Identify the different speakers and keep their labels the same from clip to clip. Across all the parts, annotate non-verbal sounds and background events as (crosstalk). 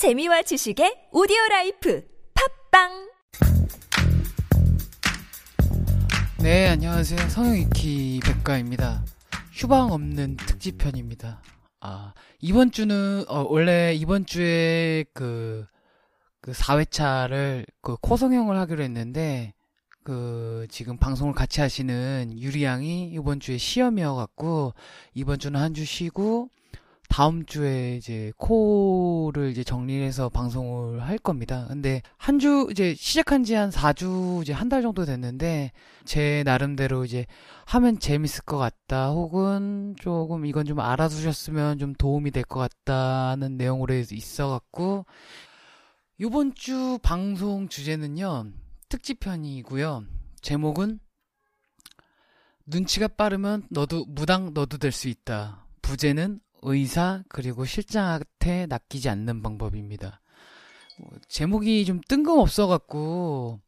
Speaker 1: 재미와 지식의 오디오 라이프 팟빵
Speaker 2: 네, 안녕하세요. 성형위키 백가입니다. 휴방 없는 특집편입니다. 아, 이번 주는, 어, 원래 이번 주에 그, 그 4회차를 그 코성형을 하기로 했는데, 그, 지금 방송을 같이 하시는 유리 양이 이번 주에 시험이어 갖고, 이번 주는 한 주 쉬고, 다음 주에 이제 코를 이제 정리해서 방송을 할 겁니다. 근데 한 주 이제 시작한 지 한 4주 이제 한 달 정도 됐는데 제 나름대로 이제 하면 재밌을 것 같다 혹은 조금 이건 좀 알아두셨으면 좀 도움이 될 것 같다는 내용으로 있어 갖고 이번 주 방송 주제는요. 특집편이고요. 제목은 눈치가 빠르면 너도 무당 너도 될 수 있다. 부제는 의사 그리고 실장한테 낚이지 않는 방법입니다. 뭐, 제목이 좀 뜬금없어 갖고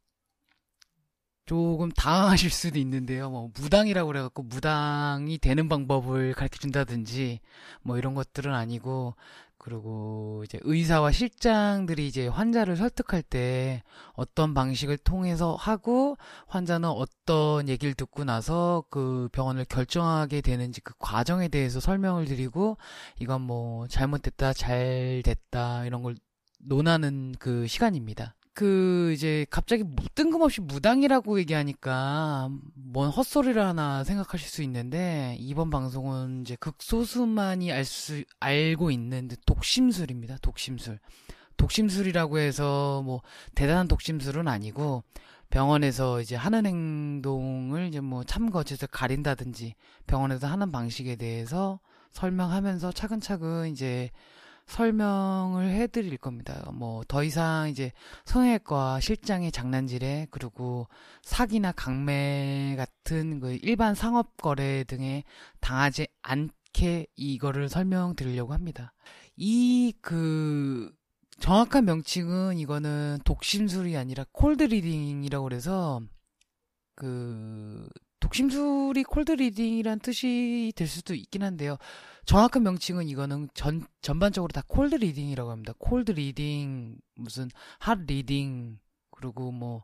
Speaker 2: 조금 당황하실 수도 있는데요. 뭐 무당이라고 그래갖고 무당이 되는 방법을 가르쳐 준다든지 뭐 이런 것들은 아니고 그리고 이제 의사와 실장들이 이제 환자를 설득할 때 어떤 방식을 통해서 하고 환자는 어떤 얘기를 듣고 나서 그 병원을 결정하게 되는지 그 과정에 대해서 설명을 드리고 이건 뭐 잘못됐다 잘 됐다 이런 걸 논하는 그 시간입니다. 그 이제 갑자기 뜬금없이 무당이라고 얘기하니까 뭔 헛소리를 하나 생각하실 수 있는데 이번 방송은 이제 극소수만이 알 수 알고 있는 독심술입니다. 독심술. 독심술이라고 해서 뭐 대단한 독심술은 아니고 병원에서 이제 하는 행동을 이제 뭐 참거짓을 가린다든지 병원에서 하는 방식에 대해서 설명하면서 차근차근 이제 설명을 해드릴 겁니다. 뭐 더 이상 이제 성형외과 실장의 장난질에 그리고 사기나 강매 같은 그 일반 상업 거래 등에 당하지 않게 이거를 설명드리려고 합니다. 이 그 정확한 명칭은 이거는 독심술이 아니라 cold reading이라고 그래서 그 독심술이 cold reading이란 뜻이 될 수도 있긴 한데요. 정확한 명칭은 이거는 전 전반적으로 다 cold reading이라고 합니다. cold reading 무슨 hot reading 그리고 뭐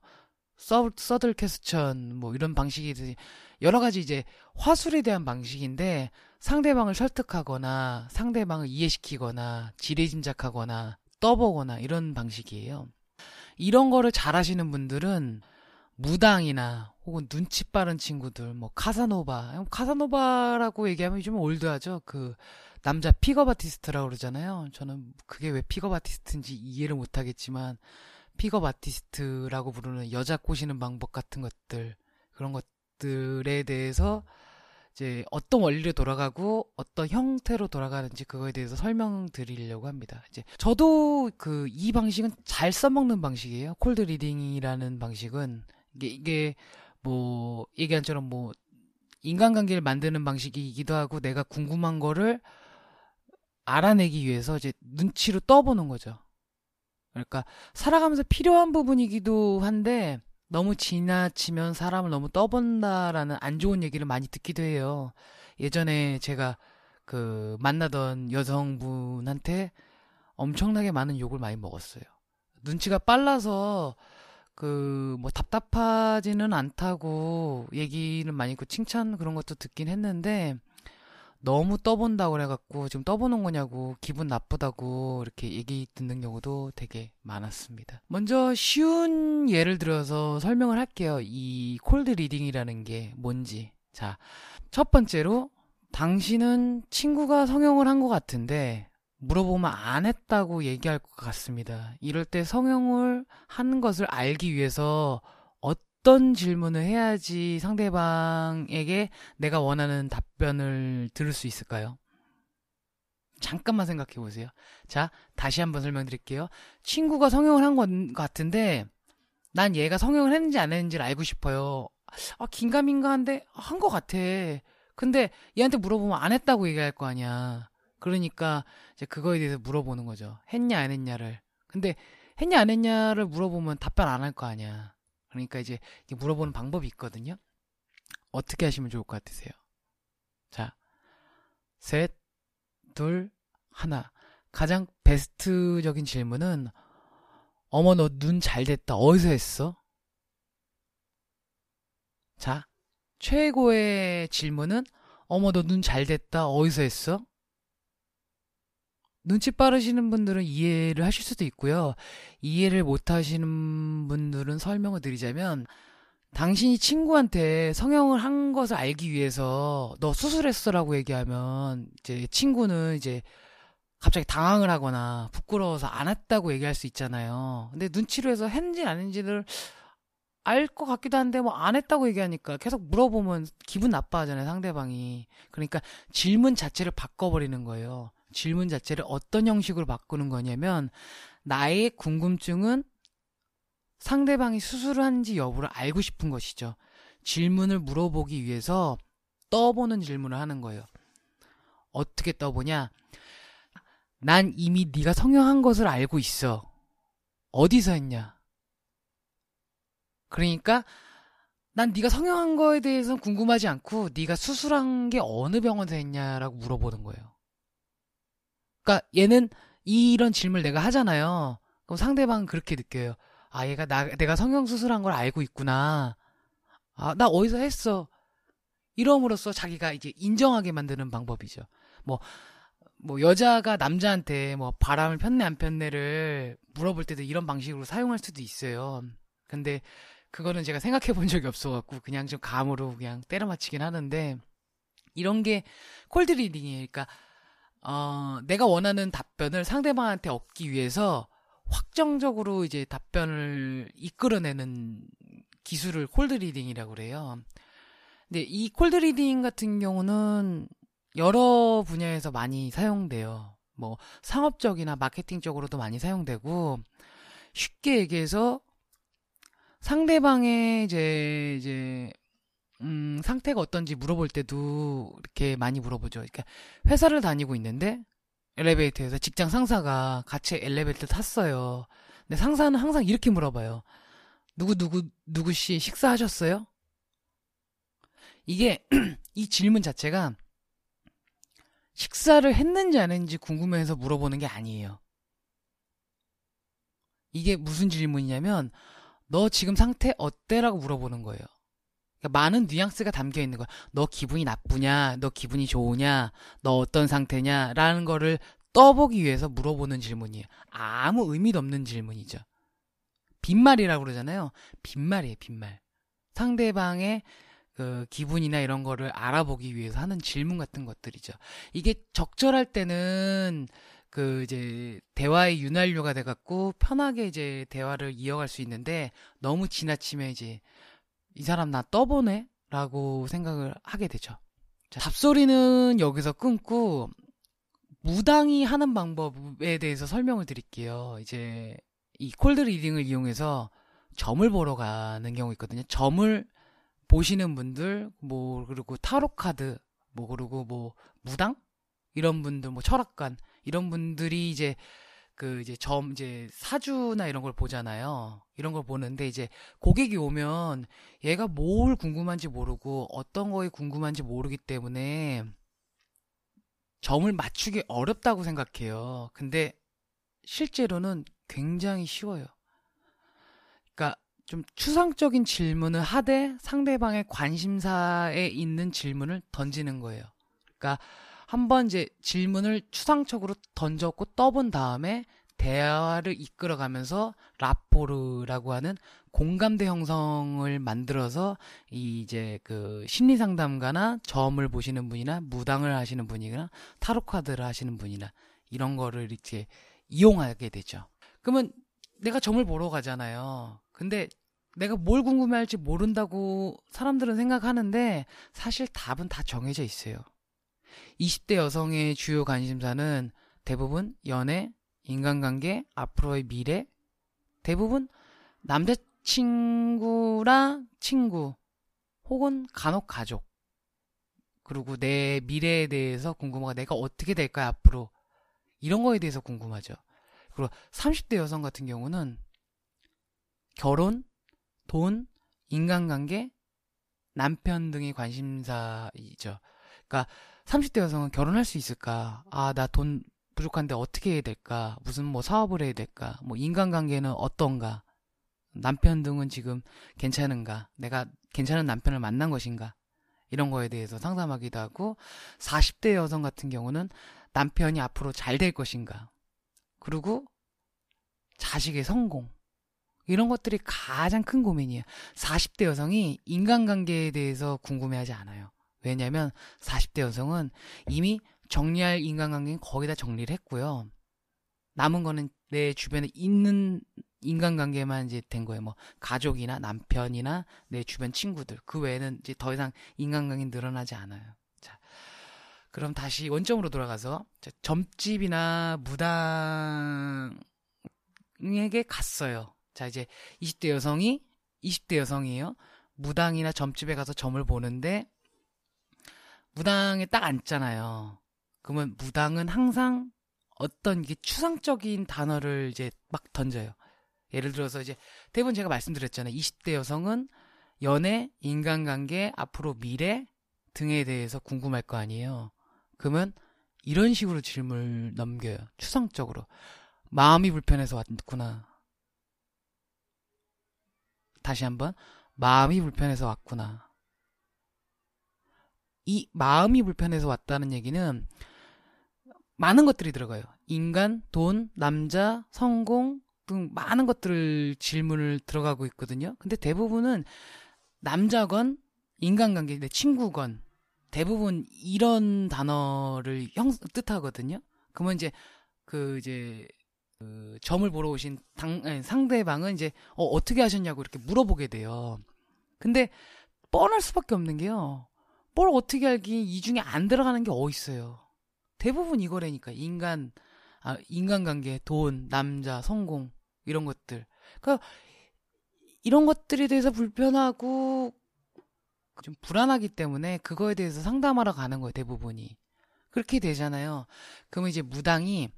Speaker 2: 서, subtle question 뭐 이런 방식이 여러 가지 이제 화술에 대한 방식인데 상대방을 설득하거나 상대방을 이해시키거나 지레짐작하거나 떠보거나 이런 방식이에요. 이런 거를 잘하시는 분들은 무당이나 혹은 눈치 빠른 친구들, 뭐 카사노바, 카사노바라고 얘기하면 좀 old하죠. 그 남자 pickup artist라고 그러잖아요. 저는 그게 왜 pickup artist인지 이해를 못하겠지만 pickup artist라고 부르는 여자 꼬시는 방법 같은 것들 그런 것들에 대해서 이제 어떤 원리로 돌아가고 어떤 형태로 돌아가는지 그거에 대해서 설명드리려고 합니다. 이제 저도 그 이 방식은 잘 써먹는 방식이에요. cold reading이라는 방식은 이게, 이게 뭐 얘기한 처럼 뭐 인간관계를 만드는 방식이기도 하고 내가 궁금한 거를 알아내기 위해서 이제 눈치로 떠보는 거죠. 그러니까 살아가면서 필요한 부분이기도 한데 너무 지나치면 사람을 너무 떠본다라는 안 좋은 얘기를 많이 듣기도 해요. 예전에 제가 그 만나던 여성분한테 엄청나게 많은 욕을 많이 먹었어요. 눈치가 빨라서 그, 뭐, 답답하지는 않다고 얘기는 많이 있고, 칭찬 그런 것도 듣긴 했는데, 너무 떠본다고 그래갖고, 지금 떠보는 거냐고, 기분 나쁘다고, 이렇게 얘기 듣는 경우도 되게 많았습니다. 먼저, 쉬운 예를 들어서 설명을 할게요. 이 cold reading이라는 게 뭔지. 자, 첫 번째로, 당신은 친구가 성형을 한 것 같은데, 물어보면 안 했다고 얘기할 것 같습니다. 이럴 때 성형을 하는 것을 알기 위해서 어떤 질문을 해야지 상대방에게 내가 원하는 답변을 들을 수 있을까요? 잠깐만 생각해 보세요. 자, 다시 한번 설명드릴게요. 친구가 성형을 한 것 같은데, 난 얘가 성형을 했는지 안 했는지를 알고 싶어요. 아, 긴가민가 한데, 한 것 같아. 근데 얘한테 물어보면 안 했다고 얘기할 거 아니야. 그러니까 이제 그거에 대해서 물어보는 거죠. 했냐 안 했냐를. 근데 했냐 안 했냐를 물어보면 답변 안 할 거 아니야. 그러니까 이제 물어보는 방법이 있거든요. 어떻게 하시면 좋을 것 같으세요? 자, 셋, 둘, 하나. 가장 베스트적인 질문은 어머 너 눈 잘 됐다 어디서 했어? 자 최고의 질문은 어머 너 눈 잘 됐다 어디서 했어? 눈치 빠르시는 분들은 이해를 하실 수도 있고요. 이해를 못 하시는 분들은 설명을 드리자면 당신이 친구한테 성형을 한 것을 알기 위해서 너 수술했어라고 얘기하면 이제 친구는 이제 갑자기 당황을 하거나 부끄러워서 안 했다고 얘기할 수 있잖아요. 근데 눈치로 해서 했는지 아닌지를 알 것 같기도 한데 뭐 안 했다고 얘기하니까 계속 물어보면 기분 나빠하잖아요, 상대방이. 그러니까 질문 자체를 바꿔버리는 거예요. 질문 자체를 어떤 형식으로 바꾸는 거냐면 나의 궁금증은 상대방이 수술을 한지 여부를 알고 싶은 것이죠. 질문을 물어보기 위해서 떠보는 질문을 하는 거예요. 어떻게 떠보냐? 난 이미 네가 성형한 것을 알고 있어. 어디서 했냐? 그러니까 난 네가 성형한 거에 대해서 궁금하지 않고 네가 수술한 게 어느 병원에서 했냐라고 물어보는 거예요. 그러니까 얘는 이런 질문을 내가 하잖아요. 그럼 상대방은 그렇게 느껴요. 아, 얘가 나, 내가 성형 수술한 걸 알고 있구나. 아, 나 어디서 했어. 이럼으로써 자기가 이제 인정하게 만드는 방법이죠. 뭐, 뭐, 여자가 남자한테 뭐, 바람을 폈네, 안 폈네를 물어볼 때도 이런 방식으로 사용할 수도 있어요. 근데, 그거는 제가 생각해 본 적이 없어갖고, 그냥 좀 감으로 그냥 때려 맞히긴 하는데, 이런 게 cold reading이에요. 그러니까, 어, 내가 원하는 답변을 상대방한테 얻기 위해서 확정적으로 이제 답변을 이끌어내는 기술을 cold reading이라고 그래요. 근데 이 cold reading 같은 경우는 여러 분야에서 많이 사용돼요. 뭐 상업적이나 마케팅 적으로도 많이 사용되고 쉽게 얘기해서 상대방의 이제 이제 음, 상태가 어떤지 물어볼 때도 이렇게 많이 물어보죠. 그러니까 회사를 다니고 있는데 엘리베이터에서 직장 상사가 같이 엘리베이터 탔어요. 근데 상사는 항상 이렇게 물어봐요. 누구 누구 누구 씨 식사하셨어요? 이게 (clears throat) 이 질문 자체가 식사를 했는지 안 했는지 궁금해서 물어보는 게 아니에요. 이게 무슨 질문이냐면 너 지금 상태 어때라고 물어보는 거예요. 그러니까 많은 뉘앙스가 담겨 있는 거야. 너 기분이 나쁘냐? 너 기분이 좋으냐? 너 어떤 상태냐? 라는 거를 떠보기 위해서 물어보는 질문이에요. 아무 의미도 없는 질문이죠. 빈말이라고 그러잖아요. 빈말이에요, 빈말. 상대방의 그 기분이나 이런 거를 알아보기 위해서 하는 질문 같은 것들이죠. 이게 적절할 때는 그 이제 대화의 윤활유가 돼 갖고 편하게 이제 대화를 이어갈 수 있는데 너무 지나치면 이제 이 사람 나 떠보네? 라고 생각을 하게 되죠. 자, 잡소리는 여기서 끊고 무당이 하는 방법에 대해서 설명을 드릴게요. 이제 이 콜드 리딩을 이용해서 점을 보러 가는 경우 있거든요. 점을 보시는 분들, 뭐, 그리고 타로 카드, 뭐, 그리고 뭐, 무당? 이런 분들, 뭐, 철학관, 이런 분들이 이제 그 이제 점 이제 사주나 이런 걸 보잖아요. 이런 걸 보는데 이제 고객이 오면 얘가 뭘 궁금한지 모르고 어떤 거에 궁금한지 모르기 때문에 점을 맞추기 어렵다고 생각해요. 근데 실제로는 굉장히 쉬워요. 그러니까 좀 추상적인 질문을 하되 상대방의 관심사에 있는 질문을 던지는 거예요. 그러니까 한번 이제 질문을 추상적으로 던졌고 떠본 다음에 대화를 이끌어가면서 라포르라고 하는 공감대 형성을 만들어서 이 이제 그 심리 상담가나 점을 보시는 분이나 무당을 하시는 분이나 타로 카드를 하시는 분이나 이런 거를 이렇게 이용하게 되죠. 그러면 내가 점을 보러 가잖아요. 근데 내가 뭘 궁금해할지 모른다고 사람들은 생각하는데 사실 답은 다 정해져 있어요. 20대 여성의 주요 관심사는 대부분 연애, 인간관계, 앞으로의 미래, 대부분 남자친구랑 친구, 혹은 간혹 가족, 그리고 내 미래에 대해서 궁금하고 내가 어떻게 될까 앞으로 이런 거에 대해서 궁금하죠. 그리고 30대 여성 같은 경우는 결혼, 돈, 인간관계, 남편 등의 관심사이죠. 그러니까 30대 여성은 결혼할 수 있을까? 아, 나 돈 부족한데 어떻게 해야 될까? 무슨 뭐 사업을 해야 될까? 뭐 인간관계는 어떤가? 남편 등은 지금 괜찮은가? 내가 괜찮은 남편을 만난 것인가? 이런 거에 대해서 상담하기도 하고 40대 여성 같은 경우는 남편이 앞으로 잘 될 것인가? 그리고 자식의 성공 이런 것들이 가장 큰 고민이에요. 40대 여성이 인간관계에 대해서 궁금해하지 않아요. 왜냐하면 40대 여성은 이미 정리할 인간관계는 거의 다 정리를 했고요. 남은 거는 내 주변에 있는 인간관계만 이제 된 거예요. 뭐 가족이나 남편이나 내 주변 친구들 그 외에는 이제 더 이상 인간관계 늘어나지 않아요. 자, 그럼 다시 원점으로 돌아가서 점집이나 무당에게 갔어요. 자 이제 20대 여성이 20대 여성이에요. 무당이나 점집에 가서 점을 보는데 무당에 딱 앉잖아요. 그러면 무당은 항상 어떤 게 추상적인 단어를 이제 막 던져요. 예를 들어서 이제 대부분 제가 말씀드렸잖아요. 20대 여성은 연애, 인간관계, 앞으로 미래 등에 대해서 궁금할 거 아니에요. 그러면 이런 식으로 질문을 넘겨요. 추상적으로. 마음이 불편해서 왔구나. 다시 한번. 마음이 불편해서 왔구나. 이 마음이 불편해서 왔다는 얘기는 많은 것들이 들어가요. 인간, 돈, 남자, 성공, 등 많은 것들을 질문을 들어가고 있거든요. 근데 대부분은 남자건 인간관계 내 친구건 대부분 이런 단어를 형 뜻하거든요. 그러면 이제 그 이제 그 점을 보러 오신 당, 아니, 상대방은 이제 어, 어떻게 하셨냐고 이렇게 물어보게 돼요. 근데 뻔할 수밖에 없는 게요. 뭘 어떻게 알기 이 중에 안 들어가는 게 어디 있어요. 대부분 이거라니까 인간 아, 인간관계, 돈, 남자, 성공 이런 것들. 그러니까 이런 것들에 대해서 불편하고 좀 불안하기 때문에 그거에 대해서 상담하러 가는 거예요, 대부분이. 그렇게 되잖아요. 그러면 이제 무당이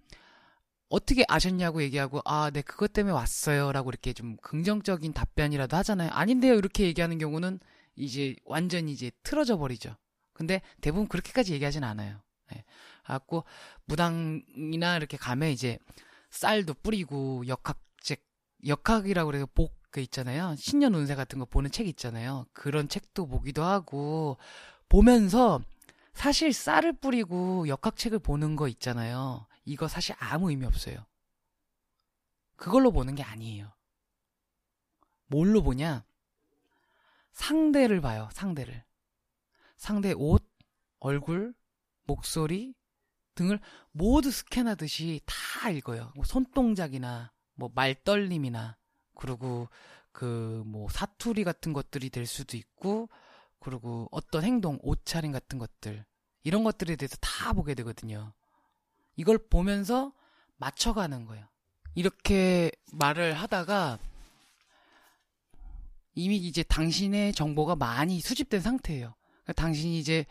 Speaker 2: 어떻게 아셨냐고 얘기하고 아, 네 그것 때문에 왔어요 라고 이렇게 좀 긍정적인 답변이라도 하잖아요. 아닌데요. 이렇게 얘기하는 경우는 이제 완전히 이제 틀어져 버리죠. 근데 대부분 그렇게까지 얘기하진 않아요. 예. 갖고 무당이나 이렇게 가면 이제 쌀도 뿌리고 역학 역학이라고 그래서 복 그 있잖아요. 신년 운세 같은 거 보는 책 있잖아요. 그런 책도 보기도 하고 보면서 사실 쌀을 뿌리고 역학책을 보는 거 있잖아요. 이거 사실 아무 의미 없어요. 그걸로 보는 게 아니에요. 뭘로 보냐? 상대를 봐요, 상대를. 상대 옷, 얼굴, 목소리 등을 모두 스캔하듯이 다 읽어요. 뭐 손동작이나 뭐 말떨림이나 그리고 그 뭐 사투리 같은 것들이 될 수도 있고 그리고 어떤 행동, 옷차림 같은 것들 이런 것들에 대해서 다 보게 되거든요. 이걸 보면서 맞춰가는 거예요. 이렇게 말을 하다가 이미 이제 당신의 정보가 많이 수집된 상태예요. 그러니까 당신이 이제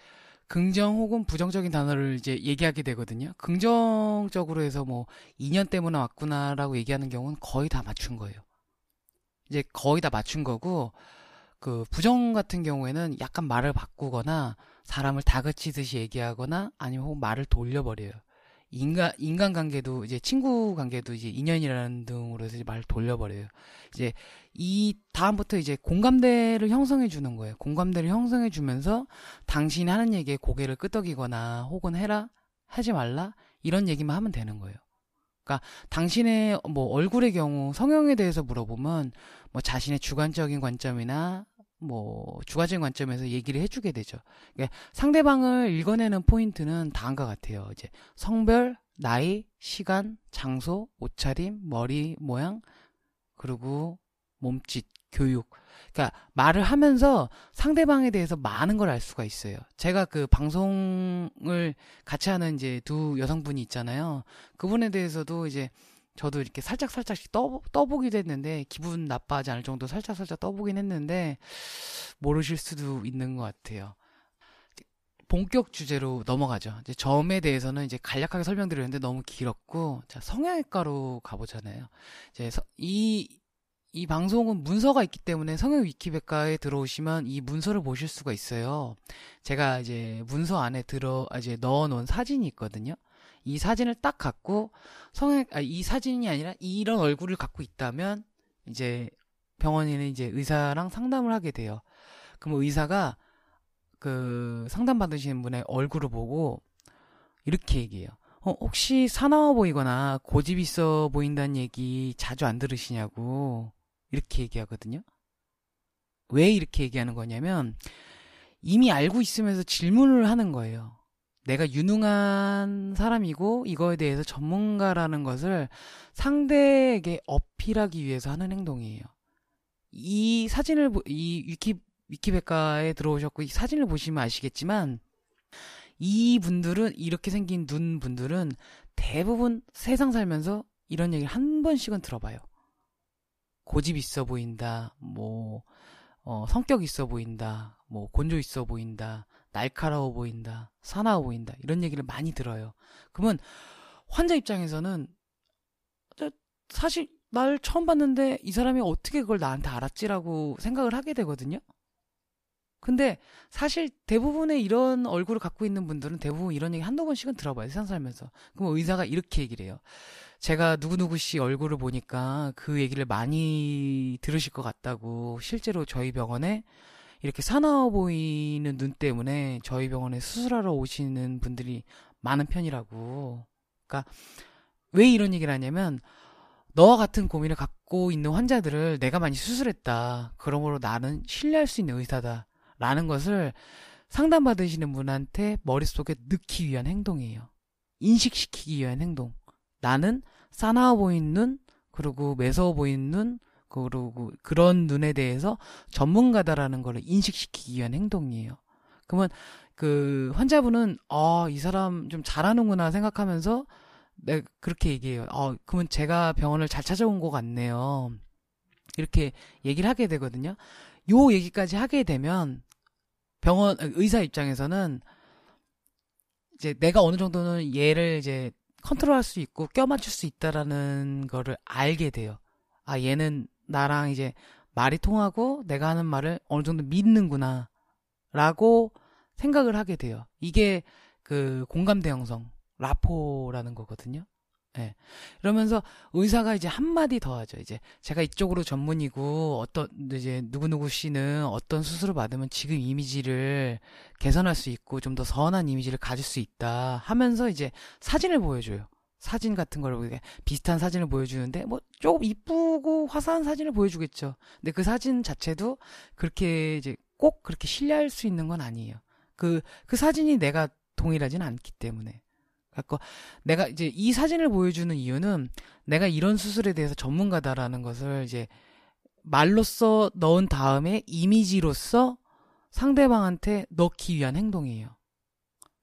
Speaker 2: 긍정 혹은 부정적인 단어를 이제 얘기하게 되거든요. 긍정적으로 해서 뭐 2년 때문에 왔구나라고 얘기하는 경우는 거의 다 맞춘 거예요. 이제 거의 다 맞춘 거고 그 부정 같은 경우에는 약간 말을 바꾸거나 사람을 다그치듯이 얘기하거나 아니면 혹은 말을 돌려버려요. 인간 인간 관계도 이제 친구 관계도 이제 인연이라는 등으로 해서 말을 돌려버려요. 이제 이 다음부터 이제 공감대를 형성해 주는 거예요. 공감대를 형성해 주면서 당신이 하는 얘기에 고개를 끄덕이거나 혹은 해라 하지 말라 이런 얘기만 하면 되는 거예요. 그러니까 당신의 뭐 얼굴의 경우 성형에 대해서 물어보면 뭐 자신의 주관적인 관점이나 뭐 주관적인 관점에서 얘기를 해주게 되죠. 그러니까 상대방을 읽어내는 포인트는 다음과 같아요. 이제 성별, 나이, 시간, 장소, 옷차림, 머리 모양, 그리고 몸짓, 교육. 그러니까 말을 하면서 상대방에 대해서 많은 걸 알 수가 있어요. 제가 그 방송을 같이 하는 이제 두 여성분이 있잖아요. 그분에 대해서도 이제 저도 이렇게 살짝 살짝씩 떠, 떠보기도 했는데 기분 나빠하지 않을 정도 살짝 살짝 떠보긴 했는데 모르실 수도 있는 것 같아요. 본격 주제로 넘어가죠. 이제 점에 대해서는 이제 간략하게 설명드렸는데 너무 길었고 자 성형외과로 가보잖아요. 이제 이이 방송은 문서가 있기 때문에 성형 위키백과에 들어오시면 이 문서를 보실 수가 있어요. 제가 이제 문서 안에 들어 이제 넣어놓은 사진이 있거든요. 이 사진을 딱 갖고 성형, 아, 이 사진이 아니라 이런 얼굴을 갖고 있다면 이제 병원에는 이제 의사랑 상담을 하게 돼요. 그럼 의사가 그 상담 받으시는 분의 얼굴을 보고 이렇게 얘기해요. 어, 혹시 사나워 보이거나 고집 있어 보인다는 얘기 자주 안 들으시냐고 이렇게 얘기하거든요. 왜 이렇게 얘기하는 거냐면 이미 알고 있으면서 질문을 하는 거예요. 내가 유능한 사람이고 이거에 대해서 전문가라는 것을 상대에게 어필하기 위해서 하는 행동이에요. 이 사진을 이 위키 위키백과에 들어오셨고 이 사진을 보시면 아시겠지만 이 분들은 이렇게 생긴 눈 분들은 대부분 세상 살면서 이런 얘기를 한 번씩은 들어봐요. 고집 있어 보인다. 뭐 어, 성격 있어 보인다. 뭐 곤조 있어 보인다. 날카로워 보인다. 사나워 보인다. 이런 얘기를 많이 들어요. 그러면 환자 입장에서는 사실 날 처음 봤는데 이 사람이 어떻게 그걸 나한테 알았지라고 생각을 하게 되거든요. 근데 사실 대부분의 이런 얼굴을 갖고 있는 분들은 대부분 이런 얘기 한두 번씩은 들어봐요. 세상 살면서. 그럼 의사가 이렇게 얘기를 해요. 제가 누구누구 씨 얼굴을 보니까 그 얘기를 많이 들으실 것 같다고 실제로 저희 병원에 이렇게 사나워 보이는 눈 때문에 저희 병원에 수술하러 오시는 분들이 많은 편이라고. 그러니까 왜 이런 얘기를 하냐면 너와 같은 고민을 갖고 있는 환자들을 내가 많이 수술했다. 그러므로 나는 신뢰할 수 있는 의사다. 라는 것을 상담받으시는 분한테 머릿속에 넣기 위한 행동이에요. 인식시키기 위한 행동. 나는 싸나워 보이는 눈, 그리고 매서워 보이는 눈, 그리고 그런 눈에 대해서 전문가다라는 걸 인식시키기 위한 행동이에요. 그러면 그 환자분은 아, 이 사람 좀 잘하는구나 생각하면서 네, 그렇게 얘기해요. 어, 그러면 제가 병원을 잘 찾아온 것 같네요. 이렇게 얘기를 하게 되거든요. 요 얘기까지 하게 되면 병원 의사 입장에서는 이제 내가 어느 정도는 얘를 이제 컨트롤할 수 있고 껴맞출 수 있다라는 거를 알게 돼요. 아 얘는 나랑 이제 말이 통하고 내가 하는 말을 어느 정도 믿는구나 라고 생각을 하게 돼요. 이게 그 공감대 형성 라포라는 거거든요. 예. 네. 이러면서 의사가 이제 한마디 더 하죠. 이제 제가 이쪽으로 전문이고 어떤 이제 누구누구 씨는 어떤 수술을 받으면 지금 이미지를 개선할 수 있고 좀 더 선한 이미지를 가질 수 있다 하면서 이제 사진을 보여줘요. 사진 같은 걸 비슷한 사진을 보여주는데 뭐 조금 이쁘고 화사한 사진을 보여주겠죠. 근데 그 사진 자체도 그렇게 이제 꼭 그렇게 신뢰할 수 있는 건 아니에요. 그, 그 사진이 내가 동일하진 않기 때문에. 갖고 내가 이제 이 사진을 보여주는 이유는 내가 이런 수술에 대해서 전문가다라는 것을 이제 말로써 넣은 다음에 이미지로서 상대방한테 넣기 위한 행동이에요.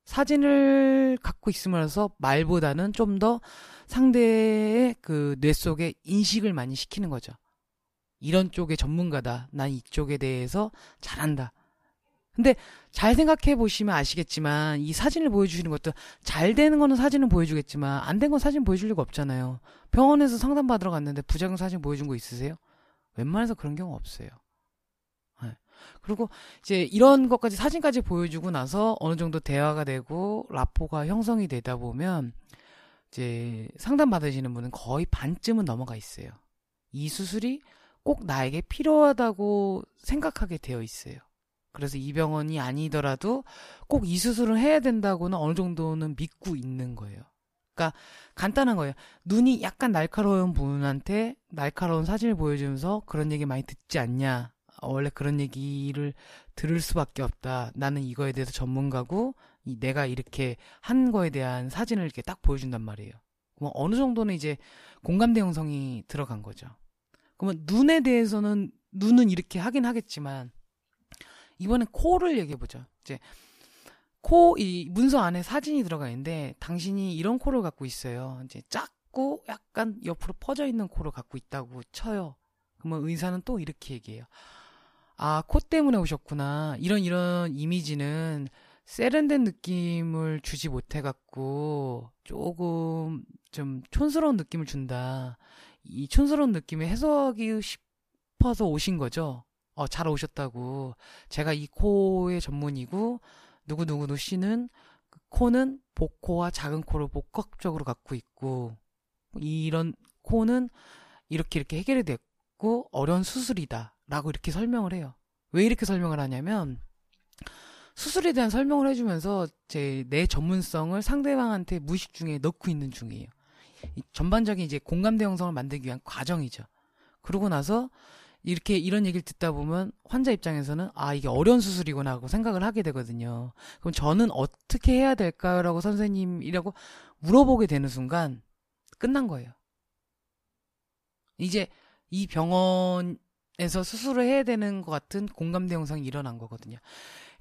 Speaker 2: 사진을 갖고 있으면서 말보다는 좀 더 상대의 그 뇌 속에 인식을 많이 시키는 거죠. 이런 쪽의 전문가다. 난 이쪽에 대해서 잘한다. 근데 잘 생각해 보시면 아시겠지만 이 사진을 보여주시는 것도 잘 되는 거는 사진은 보여주겠지만 안 된 건 사진 보여줄 리가 없잖아요. 병원에서 상담 받으러 갔는데 부작용 사진 보여준 거 있으세요? 웬만해서 그런 경우 없어요. 네. 그리고 이제 이런 것까지 사진까지 보여주고 나서 어느 정도 대화가 되고 라포가 형성이 되다 보면 이제 상담 받으시는 분은 거의 반쯤은 넘어가 있어요. 이 수술이 꼭 나에게 필요하다고 생각하게 되어 있어요. 그래서 이 병원이 아니더라도 꼭 이 수술을 해야 된다고는 어느 정도는 믿고 있는 거예요. 그러니까 간단한 거예요. 눈이 약간 날카로운 분한테 날카로운 사진을 보여주면서 그런 얘기 많이 듣지 않냐. 어, 원래 그런 얘기를 들을 수밖에 없다. 나는 이거에 대해서 전문가고 이 내가 이렇게 한 거에 대한 사진을 이렇게 딱 보여준단 말이에요. 그럼 어느 정도는 이제 공감대 형성이 들어간 거죠. 그러면 눈에 대해서는 눈은 이렇게 하긴 하겠지만 이번엔 코를 얘기해 보죠. 이제 코 이 문서 안에 사진이 들어가 있는데 당신이 이런 코를 갖고 있어요. 이제 작고 약간 옆으로 퍼져 있는 코를 갖고 있다고 쳐요. 그러면 의사는 또 이렇게 얘기해요. 아, 코 때문에 오셨구나. 이런 이런 이미지는 세련된 느낌을 주지 못해갖고 조금 좀 촌스러운 느낌을 준다. 이 촌스러운 느낌을 해석하기 싶어서 오신 거죠. 어, 잘 오셨다고. 제가 이 코의 전문이고, 누구누구누 씨는 코는 복코와 작은 코를 복합적으로 갖고 있고 이런 코는 이렇게 이렇게 해결이 됐고 어려운 수술이다 라고 이렇게 설명을 해요. 왜 이렇게 설명을 하냐면 수술에 대한 설명을 해주면서 제 내 전문성을 상대방한테 무의식 중에 넣고 있는 중이에요. 전반적인 이제 공감대 형성을 만들기 위한 과정이죠. 그러고 나서 이렇게 이런 얘기를 듣다 보면 환자 입장에서는 아 이게 어려운 수술이구나 하고 생각을 하게 되거든요. 그럼 저는 어떻게 해야 될까요라고 선생님이라고 물어보게 되는 순간 끝난 거예요. 이제 이 병원 에서 수술을 해야 되는 것 같은 공감대 형성이 일어난 거거든요.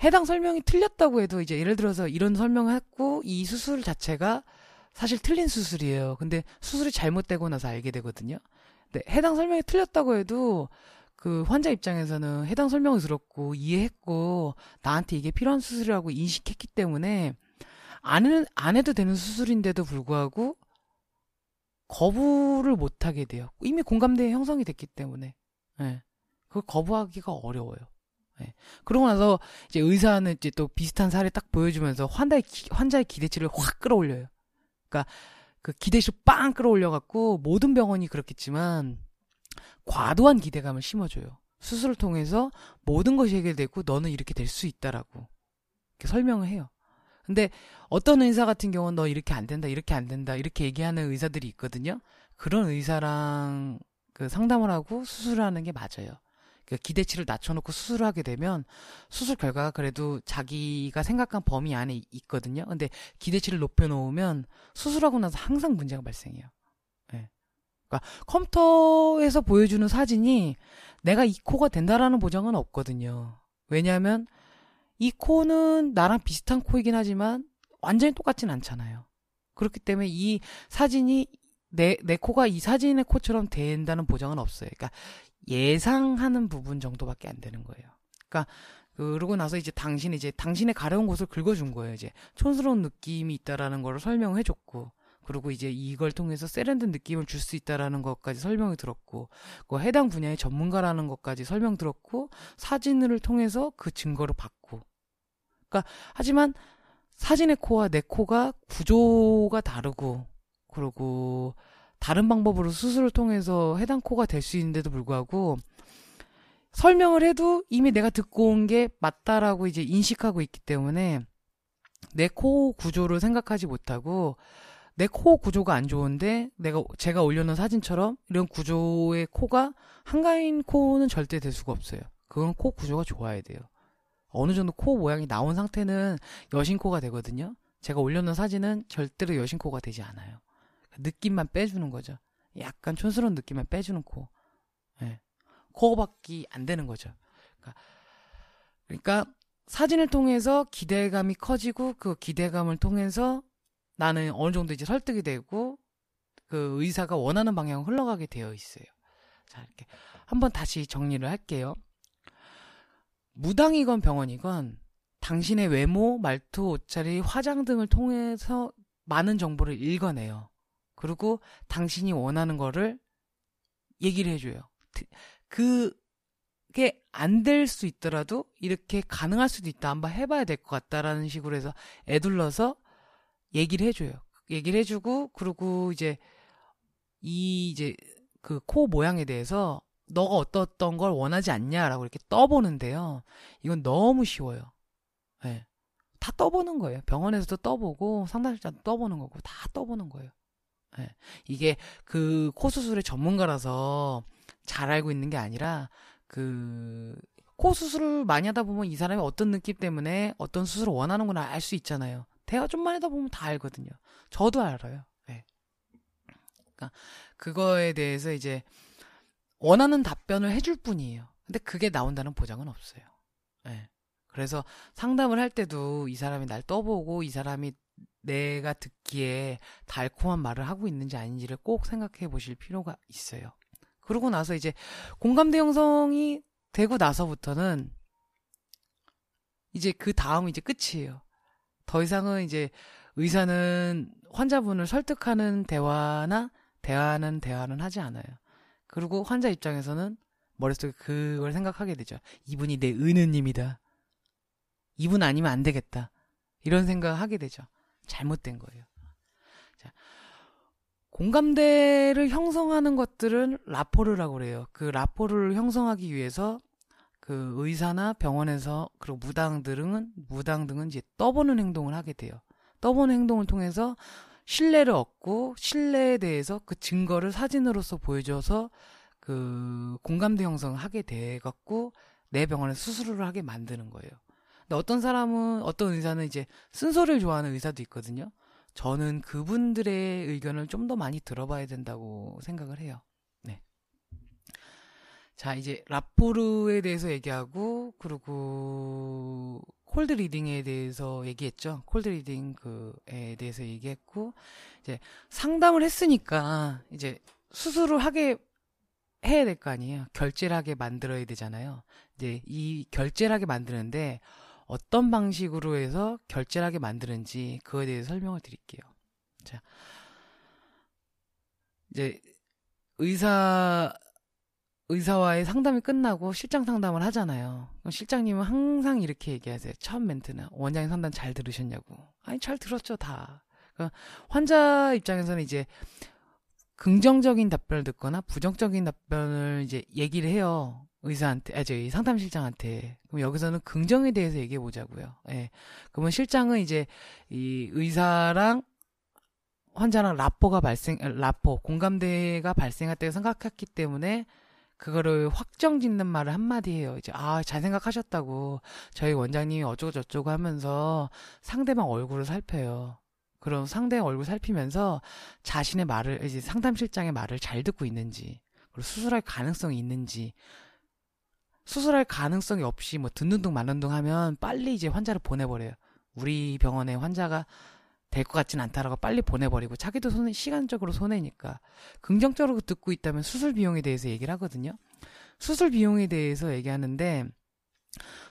Speaker 2: 해당 설명이 틀렸다고 해도 이제 예를 들어서 이런 설명을 했고 이 수술 자체가 사실 틀린 수술이에요. 근데 수술이 잘못되고 나서 알게 되거든요. 네, 해당 설명이 틀렸다고 해도 그 환자 입장에서는 해당 설명을 들었고 이해했고 나한테 이게 필요한 수술이라고 인식했기 때문에 안, 해, 안 해도 되는 수술인데도 불구하고 거부를 못 하게 돼요. 이미 공감대 형성이 됐기 때문에. 네. 그걸 거부하기가 어려워요. 네. 그러고 나서 이제 의사는 이제 또 비슷한 사례 딱 보여주면서 환자의, 기, 환자의 기대치를 확 끌어올려요. 그러니까 그 기대치를 빵 끌어올려갖고 모든 병원이 그렇겠지만 과도한 기대감을 심어줘요. 수술을 통해서 모든 것이 해결되고 너는 이렇게 될 수 있다라고 이렇게 설명을 해요. 근데 어떤 의사 같은 경우는 너 이렇게 안 된다, 이렇게 안 된다, 이렇게 얘기하는 의사들이 있거든요. 그런 의사랑 그 상담을 하고 수술을 하는 게 맞아요. 그 기대치를 낮춰놓고 수술을 하게 되면 수술 결과가 그래도 자기가 생각한 범위 안에 있거든요. 근데 기대치를 높여놓으면 수술하고 나서 항상 문제가 발생해요. 네. 그러니까 컴퓨터에서 보여주는 사진이 내가 이 코가 된다라는 보장은 없거든요. 왜냐하면 이 코는 나랑 비슷한 코이긴 하지만 완전히 똑같진 않잖아요. 그렇기 때문에 이 사진이 내, 내 코가 이 사진의 코처럼 된다는 보장은 없어요. 그러니까 예상하는 부분 정도밖에 안 되는 거예요. 그러니까 그러고 나서 이제 당신이 이제 당신의 가려운 곳을 긁어준 거예요. 이제 촌스러운 느낌이 있다라는 걸 설명해 줬고 그리고 이제 이걸 통해서 세련된 느낌을 줄 수 있다라는 것까지 설명을 들었고 그 해당 분야의 전문가라는 것까지 설명 들었고 사진을 통해서 그 증거를 받고 그러니까 하지만 사진의 코와 내 코가 구조가 다르고 그리고 다른 방법으로 수술을 통해서 해당 코가 될 수 있는데도 불구하고 설명을 해도 이미 내가 듣고 온 게 맞다라고 이제 인식하고 있기 때문에 내 코 구조를 생각하지 못하고 내 코 구조가 안 좋은데 내가 제가 올려놓은 사진처럼 이런 구조의 코가 한가인 코는 절대 될 수가 없어요. 그건 코 구조가 좋아야 돼요. 어느 정도 코 모양이 나온 상태는 여신코가 되거든요. 제가 올려놓은 사진은 절대로 여신코가 되지 않아요. 느낌만 빼주는 거죠. 약간 촌스러운 느낌만 빼주는 코. 네. 코밖에 안 되는 거죠. 그러니까, 그러니까 사진을 통해서 기대감이 커지고 그 기대감을 통해서 나는 어느 정도 이제 설득이 되고 그 의사가 원하는 방향으로 흘러가게 되어 있어요. 자, 이렇게 한번 다시 정리를 할게요. 무당이건 병원이건 당신의 외모, 말투, 옷차림, 화장 등을 통해서 많은 정보를 읽어내요. 그리고 당신이 원하는 거를 얘기를 해줘요. 그게 안 될 수 있더라도 이렇게 가능할 수도 있다. 한번 해봐야 될 것 같다라는 식으로 해서 애둘러서 얘기를 해줘요. 얘기를 해주고 그리고 이제 이 이제 그 코 모양에 대해서 너가 어떤 걸 원하지 않냐라고 이렇게 떠보는데요. 이건 너무 쉬워요. 네. 다 떠보는 거예요. 병원에서도 떠보고 상담실장도 떠보는 거고 다 떠보는 거예요. 네. 이게 그 코 수술의 전문가라서 잘 알고 있는 게 아니라 그 코 수술을 많이 하다 보면 이 사람이 어떤 느낌 때문에 어떤 수술을 원하는구나 알 수 있잖아요. 대화 좀만 하다 보면 다 알거든요. 저도 알아요. 네. 그러니까 그거에 대해서 이제 원하는 답변을 해줄 뿐이에요. 근데 그게 나온다는 보장은 없어요. 네. 그래서 상담을 할 때도 이 사람이 날 떠보고 이 사람이 내가 듣기에 달콤한 말을 하고 있는지 아닌지를 꼭 생각해 보실 필요가 있어요. 그러고 나서 이제 공감대 형성이 되고 나서부터는 이제 그 다음 이제 끝이에요. 더 이상은 이제 의사는 환자분을 설득하는 대화나 대화는 대화는 하지 않아요. 그리고 환자 입장에서는 머릿속에 그걸 생각하게 되죠. 이분이 내 은우님이다. 이분 아니면 안 되겠다. 이런 생각을 하게 되죠. 잘못된 거예요. 자, 공감대를 형성하는 것들은 라포르라고 그래요. 그 라포르를 형성하기 위해서 그 의사나 병원에서 그리고 무당 들은 무당 등은 이제 떠보는 행동을 하게 돼요. 떠보는 행동을 통해서 신뢰를 얻고 신뢰에 대해서 그 증거를 사진으로서 보여줘서 그 공감대 형성을 하게 돼 갖고 내 병원에 수술을 하게 만드는 거예요. 근데 어떤 사람은 어떤 의사는 이제 쓴소리를 좋아하는 의사도 있거든요. 저는 그분들의 의견을 좀 더 많이 들어봐야 된다고 생각을 해요. 네. 자, 이제 라포르에 대해서 얘기하고 그리고 cold reading에 대해서 얘기했죠. cold reading 그에 대해서 얘기했고 이제 상담을 했으니까 이제 수술을 하게 해야 될 거 아니에요. 결제를 하게 만들어야 되잖아요. 이제 이 결제를 하게 만드는데 어떤 방식으로 해서 결제를 하게 만드는지 그거에 대해서 설명을 드릴게요. 자, 이제 의사 의사와의 상담이 끝나고 실장 상담을 하잖아요. 그럼 실장님은 항상 이렇게 얘기하세요. 처음 멘트는 원장님 상담 잘 들으셨냐고. 아니 잘 들었죠 다. 그러니까 환자 입장에서는 이제 긍정적인 답변을 듣거나 부정적인 답변을 이제 얘기를 해요. 의사한테, 아, 저희 상담실장한테. 그럼 여기서는 긍정에 대해서 얘기해 보자고요. 예. 그러면 실장은 이제 이 의사랑 환자랑 라포가 발생, 라포, 공감대가 발생했다고 생각했기 때문에 그거를 확정 짓는 말을 한마디 해요. 이제, 아, 잘 생각하셨다고. 저희 원장님이 어쩌고저쩌고 하면서 상대방 얼굴을 살펴요. 그런 상대의 얼굴 살피면서 자신의 말을, 이제 상담실장의 말을 잘 듣고 있는지, 그리고 수술할 가능성이 있는지, 수술할 가능성이 없이 뭐 듣는 둥 마는 둥 하면 빨리 이제 환자를 보내버려요. 우리 병원에 환자가 될 것 같진 않다라고 빨리 보내버리고 자기도 손해, 시간적으로 손해니까. 긍정적으로 듣고 있다면 수술 비용에 대해서 얘기를 하거든요. 수술 비용에 대해서 얘기하는데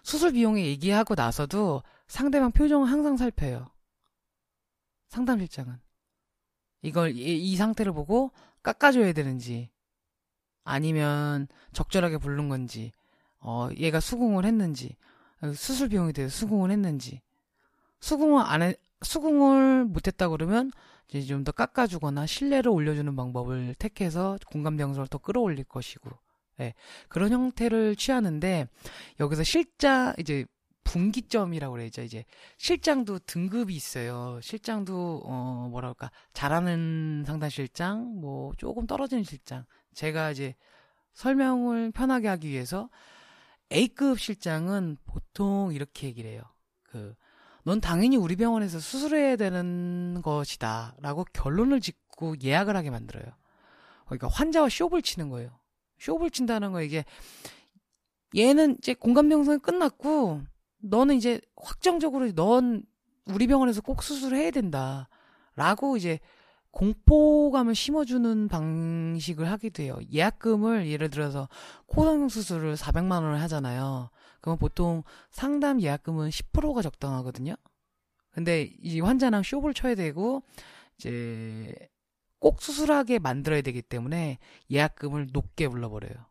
Speaker 2: 수술 비용에 얘기하고 나서도 상대방 표정을 항상 살펴요. 상담실장은. 이걸 이, 이 상태를 보고 깎아줘야 되는지 아니면 적절하게 부른 건지 어, 얘가 수긍을 했는지, 수술 비용에 대해서 수긍을 했는지, 수긍을 안 해, 수긍을 못했다 그러면 이제 좀 더 깎아주거나 신뢰를 올려주는 방법을 택해서 공감대형성을 더 끌어올릴 것이고, 예, 그런 형태를 취하는데 여기서 실장 이제 분기점이라고 그래야죠. 이제 실장도 등급이 있어요. 실장도 어 뭐랄까 잘하는 상담 실장, 뭐 조금 떨어지는 실장. 제가 이제 설명을 편하게 하기 위해서 A급 실장은 보통 이렇게 얘기를 해요. 그, 넌 당연히 우리 병원에서 수술해야 되는 것이다. 라고 결론을 짓고 예약을 하게 만들어요. 그러니까 환자와 쇼를 치는 거예요. 쇼를 친다는 거 이게, 얘는 이제 공감병성이 끝났고, 너는 이제 확정적으로 넌 우리 병원에서 꼭 수술을 해야 된다. 라고 이제 공포감을 심어주는 방식을 하게 돼요. 예약금을 예를 들어서 코성형 수술을 400만 원을 하잖아요. 그러면 보통 상담 예약금은 10%가 적당하거든요. 근데 이 환자랑 쇼를 쳐야 되고 이제 꼭 수술하게 만들어야 되기 때문에 예약금을 높게 불러버려요.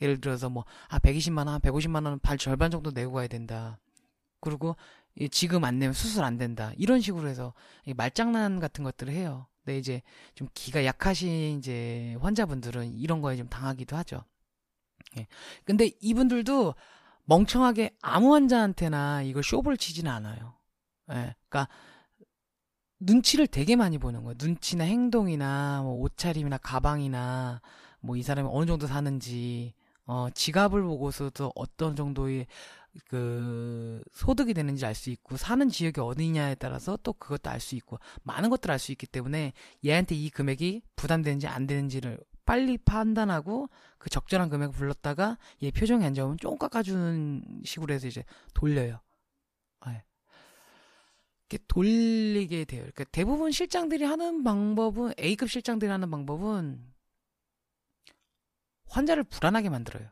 Speaker 2: 예를 들어서 뭐, 아, 120만 원, 150만 원, 발 절반 정도 내고 가야 된다. 그리고 지금 안 내면 수술 안 된다. 이런 식으로 해서 말장난 같은 것들을 해요. 근데 이제 좀 기가 약하신 이제 환자분들은 이런 거에 좀 당하기도 하죠. 예. 근데 이분들도 멍청하게 아무 환자한테나 이걸 쇼를 치지는 않아요. 예. 그러니까 눈치를 되게 많이 보는 거예요. 눈치나 행동이나 뭐 옷차림이나 가방이나 뭐 이 사람이 어느 정도 사는지 어 지갑을 보고서도 어떤 정도의 그 소득이 되는지 알 수 있고 사는 지역이 어디냐에 따라서 또 그것도 알 수 있고 많은 것들을 알 수 있기 때문에 얘한테 이 금액이 부담되는지 안 되는지를 빨리 판단하고 그 적절한 금액을 불렀다가 얘 표정이 안 좋으면 좀 깎아주는 식으로 해서 이제 돌려요. 네. 이렇게 돌리게 돼요. 그러니까 대부분 실장들이 하는 방법은 A급 실장들이 하는 방법은 환자를 불안하게 만들어요.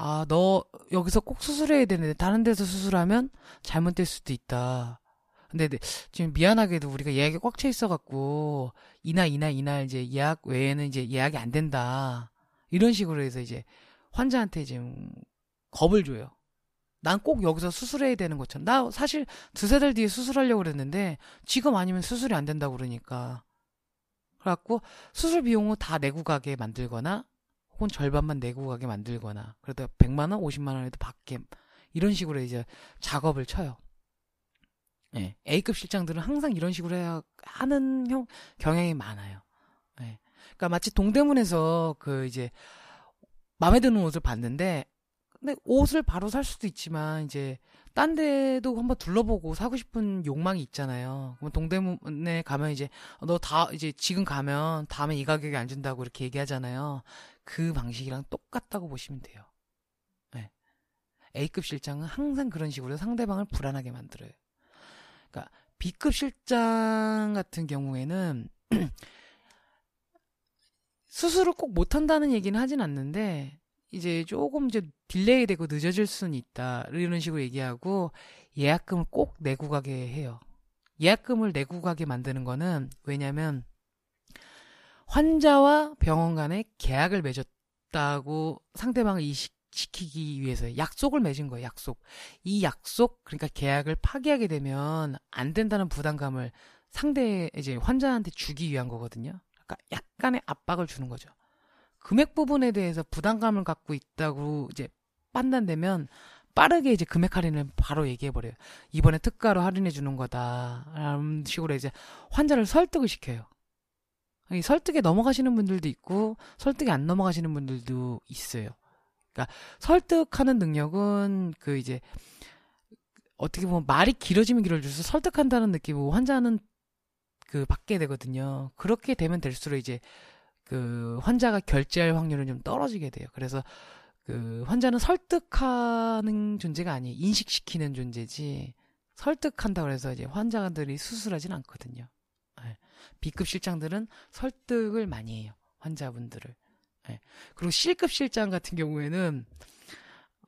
Speaker 2: 아, 너 여기서 꼭 수술해야 되는데 다른 데서 수술하면 잘못될 수도 있다. 근데 지금 미안하게도 우리가 예약이 꽉 차 있어갖고 이날 이날 이날 이제 예약 외에는 이제 예약이 안 된다. 이런 식으로 해서 이제 환자한테 지금 겁을 줘요. 난 꼭 여기서 수술해야 되는 것처럼. 나 사실 두세 달 뒤에 수술하려고 그랬는데 지금 아니면 수술이 안 된다고 그러니까. 그래갖고 수술 비용을 다 내고 가게 만들거나 혹은 절반만 내고 가게 만들거나 그래도 100만 원, 50만 원에도 받게 이런 식으로 이제 작업을 쳐요. 예. A급 실장들은 항상 이런 식으로 해야 하는 형, 경향이 많아요. 예. 그러니까 마치 동대문에서 그 이제 마음에 드는 옷을 봤는데 근데 옷을 바로 살 수도 있지만 이제 딴 데도 한번 둘러보고 사고 싶은 욕망이 있잖아요. 그럼 동대문에 가면 이제 너 다 이제 지금 가면 다음에 이 가격에 안 준다고 이렇게 얘기하잖아요. 그 방식이랑 똑같다고 보시면 돼요. 네. A급 실장은 항상 그런 식으로 상대방을 불안하게 만들어요. 그러니까 B급 실장 같은 경우에는 (clears throat) 수술을 꼭 못한다는 얘기는 하진 않는데 이제 조금 이제 딜레이 되고 늦어질 수는 있다. 이런 식으로 얘기하고 예약금을 꼭 내고 가게 해요. 예약금을 내고 가게 만드는 거는 왜냐면 환자와 병원 간에 계약을 맺었다고 상대방을 인식시키기 위해서 약속을 맺은 거예요. 약속. 이 약속 그러니까 계약을 파기하게 되면 안 된다는 부담감을 상대 이제 환자한테 주기 위한 거거든요. 그러니까 약간의 압박을 주는 거죠. 금액 부분에 대해서 부담감을 갖고 있다고 이제 판단되면 빠르게 이제 금액 할인을 바로 얘기해 버려요. 이번에 특가로 할인해 주는 거다. 라는 식으로 이제 환자를 설득을 시켜요. 설득에 넘어가시는 분들도 있고 설득에 안 넘어가시는 분들도 있어요. 그러니까 설득하는 능력은 그 이제 어떻게 보면 말이 길어지면 길어질수록 설득한다는 느낌이고 환자는 그 받게 되거든요. 그렇게 되면 될수록 이제 그 환자가 결제할 확률은 좀 떨어지게 돼요. 그래서 그 환자는 설득하는 존재가 아니에요. 인식시키는 존재지. 설득한다 그래서 이제 환자들이 수술하진 않거든요. 네. B급 실장들은 설득을 많이 해요. 환자분들을. 네. 그리고 C급 실장 같은 경우에는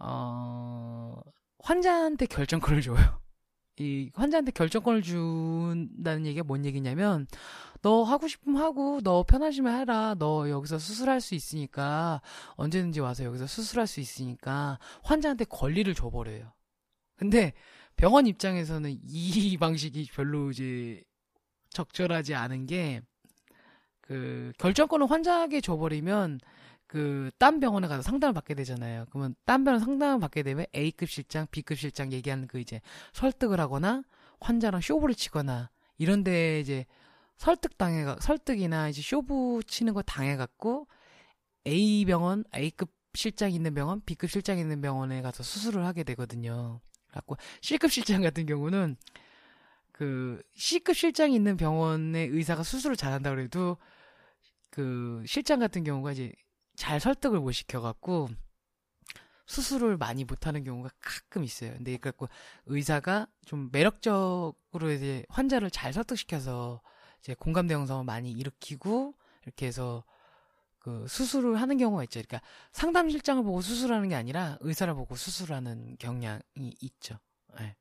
Speaker 2: 어 환자한테 결정권을 줘요. 이 환자한테 결정권을 준다는 얘기가 뭔 얘기냐면 너 하고 싶으면 하고 너 편하시면 해라 너 여기서 수술할 수 있으니까 언제든지 와서 여기서 수술할 수 있으니까 환자한테 권리를 줘버려요 근데 병원 입장에서는 이 (laughs) 방식이 별로 이제 적절하지 않은 게 그 결정권을 환자에게 줘버리면 그 딴 병원에 가서 상담을 받게 되잖아요. 그러면 딴 병원 상담을 받게 되면 A급 실장, B급 실장 얘기하는 그 이제 설득을 하거나 환자랑 쇼부를 치거나 이런데 이제 설득 당해 설득이나 이제 쇼부 치는 거 당해 갖고 A 병원, A급 실장 있는 병원, B급 실장 있는 병원에 가서 수술을 하게 되거든요. 갖고 C급 실장 같은 경우는 그 C급 실장이 있는 병원의 의사가 수술을 잘한다 그래도 그 실장 같은 경우가 이제 잘 설득을 못 시켜갖고 수술을 많이 못하는 경우가 가끔 있어요. 근데 그래갖고 의사가 좀 매력적으로 이제 환자를 잘 설득시켜서 이제 공감대 형성을 많이 일으키고 이렇게 해서 그 수술을 하는 경우가 있죠. 그러니까 상담 실장을 보고 수술하는 게 아니라 의사를 보고 수술하는 경향이 있죠. 네.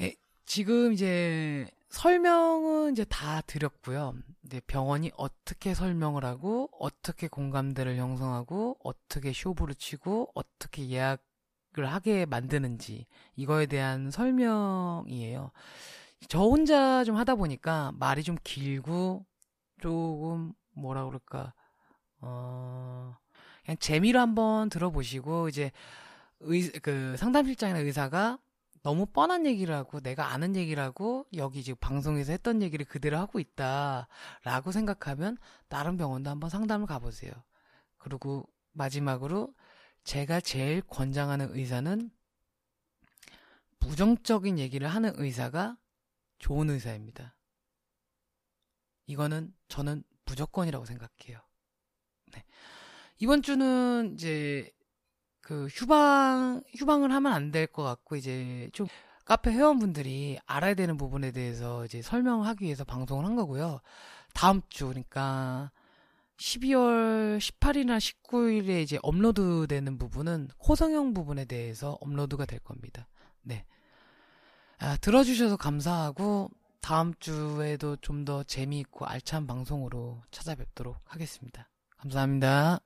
Speaker 2: 예, 지금 이제 설명은 이제 다 드렸고요. 이제 병원이 어떻게 설명을 하고, 어떻게 공감대를 형성하고, 어떻게 쇼부를 치고, 어떻게 예약을 하게 만드는지, 이거에 대한 설명이에요. 저 혼자 좀 하다 보니까 말이 좀 길고, 조금, 뭐라 그럴까, 어, 그냥 재미로 한번 들어보시고, 이제, 의, 그 상담실장이나 의사가 너무 뻔한 얘기를 하고 내가 아는 얘기를 하고 여기 지금 방송에서 했던 얘기를 그대로 하고 있다라고 생각하면 다른 병원도 한번 상담을 가보세요. 그리고 마지막으로 제가 제일 권장하는 의사는 부정적인 얘기를 하는 의사가 좋은 의사입니다. 이거는 저는 무조건이라고 생각해요. 네. 이번 주는 이제 그 휴방 휴방을 하면 안 될 것 같고 이제 좀 카페 회원분들이 알아야 되는 부분에 대해서 이제 설명하기 위해서 방송을 한 거고요. 다음 주 그러니까 12월 18일이나 19일에 이제 업로드 되는 부분은 호성형 부분에 대해서 업로드가 될 겁니다. 네. 아, 들어주셔서 감사하고 다음 주에도 좀 더 재미있고 알찬 방송으로 찾아뵙도록 하겠습니다. 감사합니다.